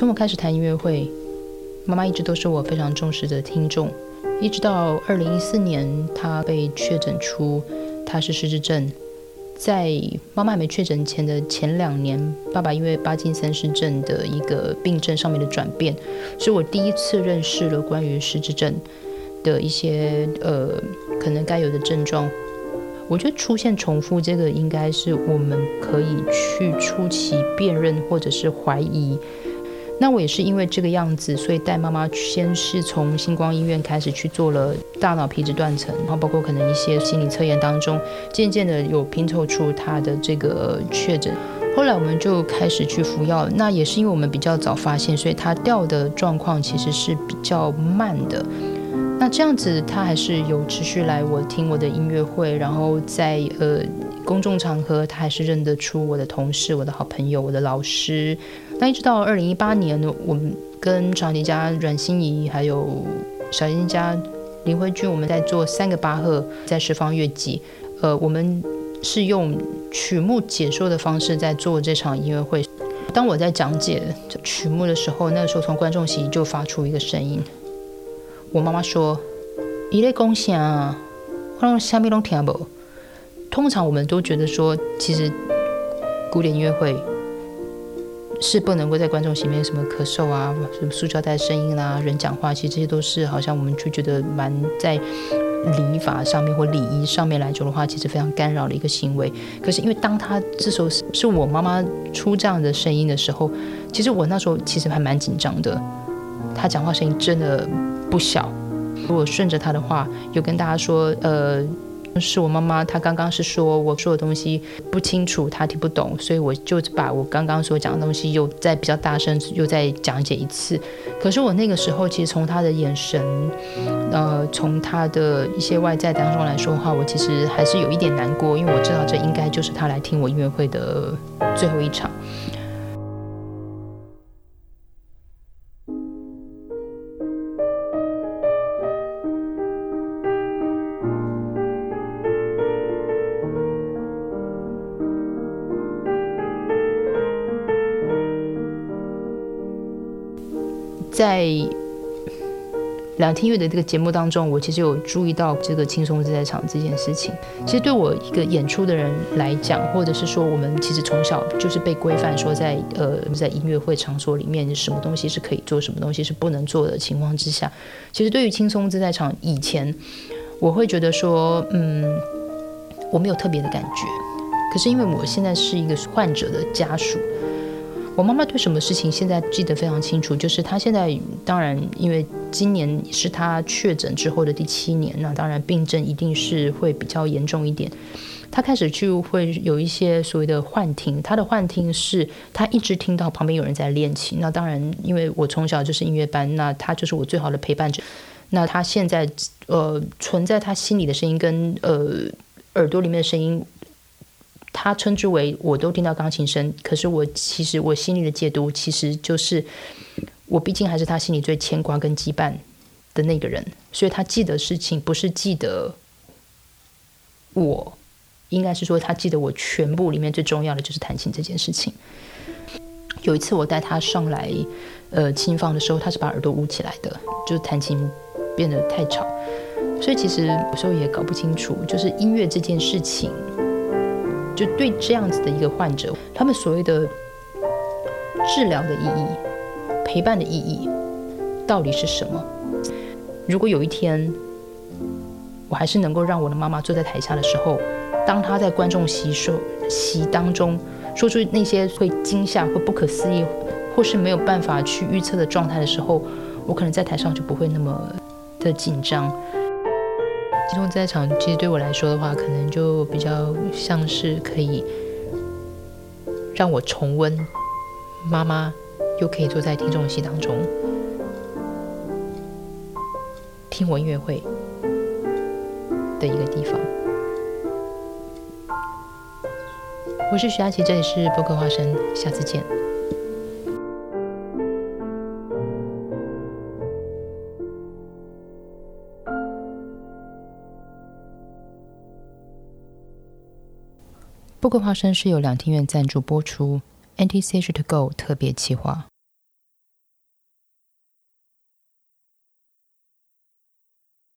从我开始谈音乐会，妈妈一直都是我非常重视的听众。一直到二零一四年，她被确诊出她是失智症。在妈妈还没确诊前的前两年，爸爸因为巴金森氏症的一个病症上面的转变，是我第一次认识了关于失智症的一些呃可能该有的症状。我觉得出现重复这个，应该是我们可以去初期辨认或者是怀疑。那我也是因为这个样子，所以带妈妈先是从星光医院开始去做了大脑皮质断层，然后包括可能一些心理测验当中，渐渐的有拼凑出她的这个确诊。后来我们就开始去服药，那也是因为我们比较早发现，所以她掉的状况其实是比较慢的。那这样子，她还是有持续来我听我的音乐会，然后在呃公众场合，她还是认得出我的同事、我的好朋友、我的老师。那一直到二零一八年，我们跟长笛家阮心怡还有小提琴家林辉君，我们在做三个巴赫在十方乐季。呃，我们是用曲目解说的方式在做这场音乐会。当我在讲解曲目的时候，那个时候从观众席就发出一个声音。我妈妈说：“一类贡献啊，我让下面都听不。”通常我们都觉得说，其实古典音乐会。是不能够在观众席面什么咳嗽啊，什么塑胶袋声音啦，人讲话，其实这些都是好像我们就觉得蛮在礼法上面或礼仪上面来说的话，其实非常干扰的一个行为。可是因为当他这时候是是我妈妈出这样的声音的时候，其实我那时候其实还蛮紧张的。他讲话声音真的不小，如果顺着他的话，有跟大家说，呃。是我妈妈，她刚刚是说我说的东西不清楚，她听不懂，所以我就把我刚刚所讲的东西又再比较大声，又再讲解一次。可是我那个时候，其实从她的眼神，呃，从她的一些外在当中来说的话，我其实还是有一点难过，因为我知道这应该就是她来听我音乐会的最后一场。在两厅乐的这个节目当中，我其实有注意到这个轻松自在场这件事情。其实对我一个演出的人来讲，或者是说我们其实从小就是被规范说，在呃在音乐会场所里面，什么东西是可以做，什么东西是不能做的情况之下，其实对于轻松自在场以前，我会觉得说，嗯，我没有特别的感觉。可是因为我现在是一个患者的家属。我妈妈对什么事情现在记得非常清楚，就是她现在当然，因为今年是她确诊之后的第七年，那当然病症一定是会比较严重一点。她开始就会有一些所谓的幻听，她的幻听是她一直听到旁边有人在练琴。那当然，因为我从小就是音乐班，那她就是我最好的陪伴者。那她现在呃存在她心里的声音跟呃耳朵里面的声音。他称之为我都听到钢琴声，可是我其实我心里的解读其实就是，我毕竟还是他心里最牵挂跟羁绊的那个人，所以他记得事情不是记得我，应该是说他记得我全部里面最重要的就是弹琴这件事情。有一次我带他上来呃琴房的时候，他是把耳朵捂起来的，就是弹琴变得太吵，所以其实有时候也搞不清楚，就是音乐这件事情。就对这样子的一个患者，他们所谓的治疗的意义、陪伴的意义，到底是什么？如果有一天，我还是能够让我的妈妈坐在台下的时候，当她在观众席说席当中说出那些会惊吓、会不可思议，或是没有办法去预测的状态的时候，我可能在台上就不会那么的紧张。轻松在场，其实对我来说的话，可能就比较像是可以让我重温妈妈，又可以坐在听众席当中听我音乐会的一个地方。我是徐佳琪，这里是播客花生，下次见。不过，花生是由两厅院赞助播出，NTC 是 To Go 特别企划。